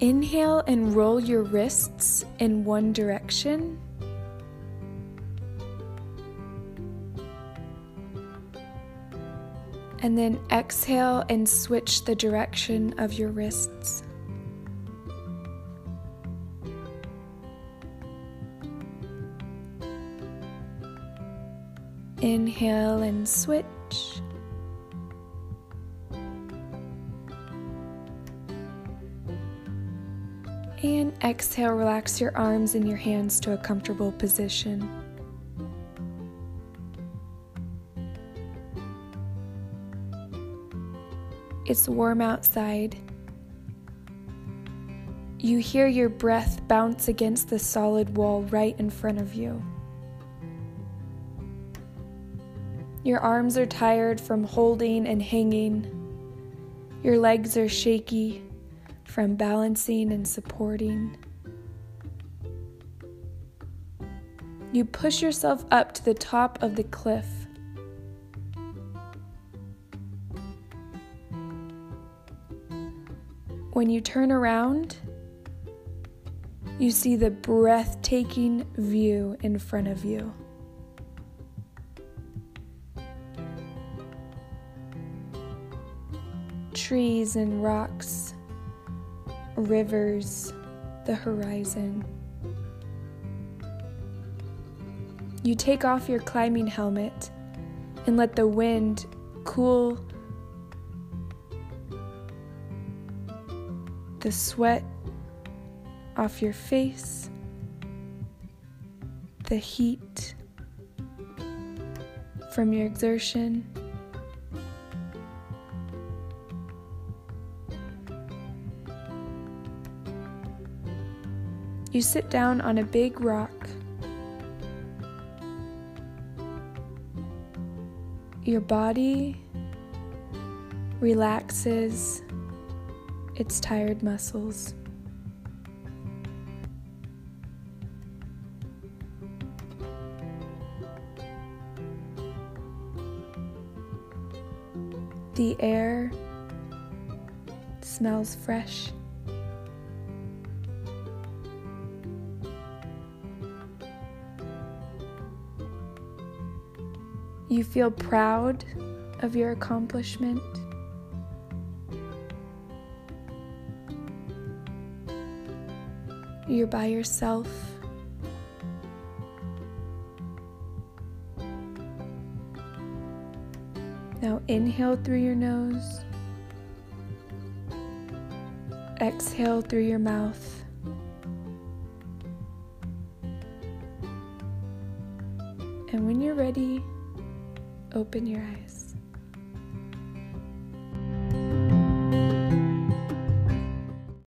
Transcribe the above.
Inhale and roll your wrists in one direction. And then exhale and switch the direction of your wrists. Inhale and switch. And exhale, relax your arms and your hands to a comfortable position. It's warm outside. You hear your breath bounce against the solid wall right in front of you. Your arms are tired from holding and hanging. Your legs are shaky from balancing and supporting. You push yourself up to the top of the cliff. When you turn around, you see the breathtaking view in front of you. Trees and rocks, rivers, the horizon. You take off your climbing helmet and let the wind cool the sweat off your face, the heat from your exertion. You sit down on a big rock. Your body relaxes its tired muscles. The air smells fresh. You feel proud of your accomplishment. You're by yourself. Now inhale through your nose, exhale through your mouth. And when you're ready, open your eyes.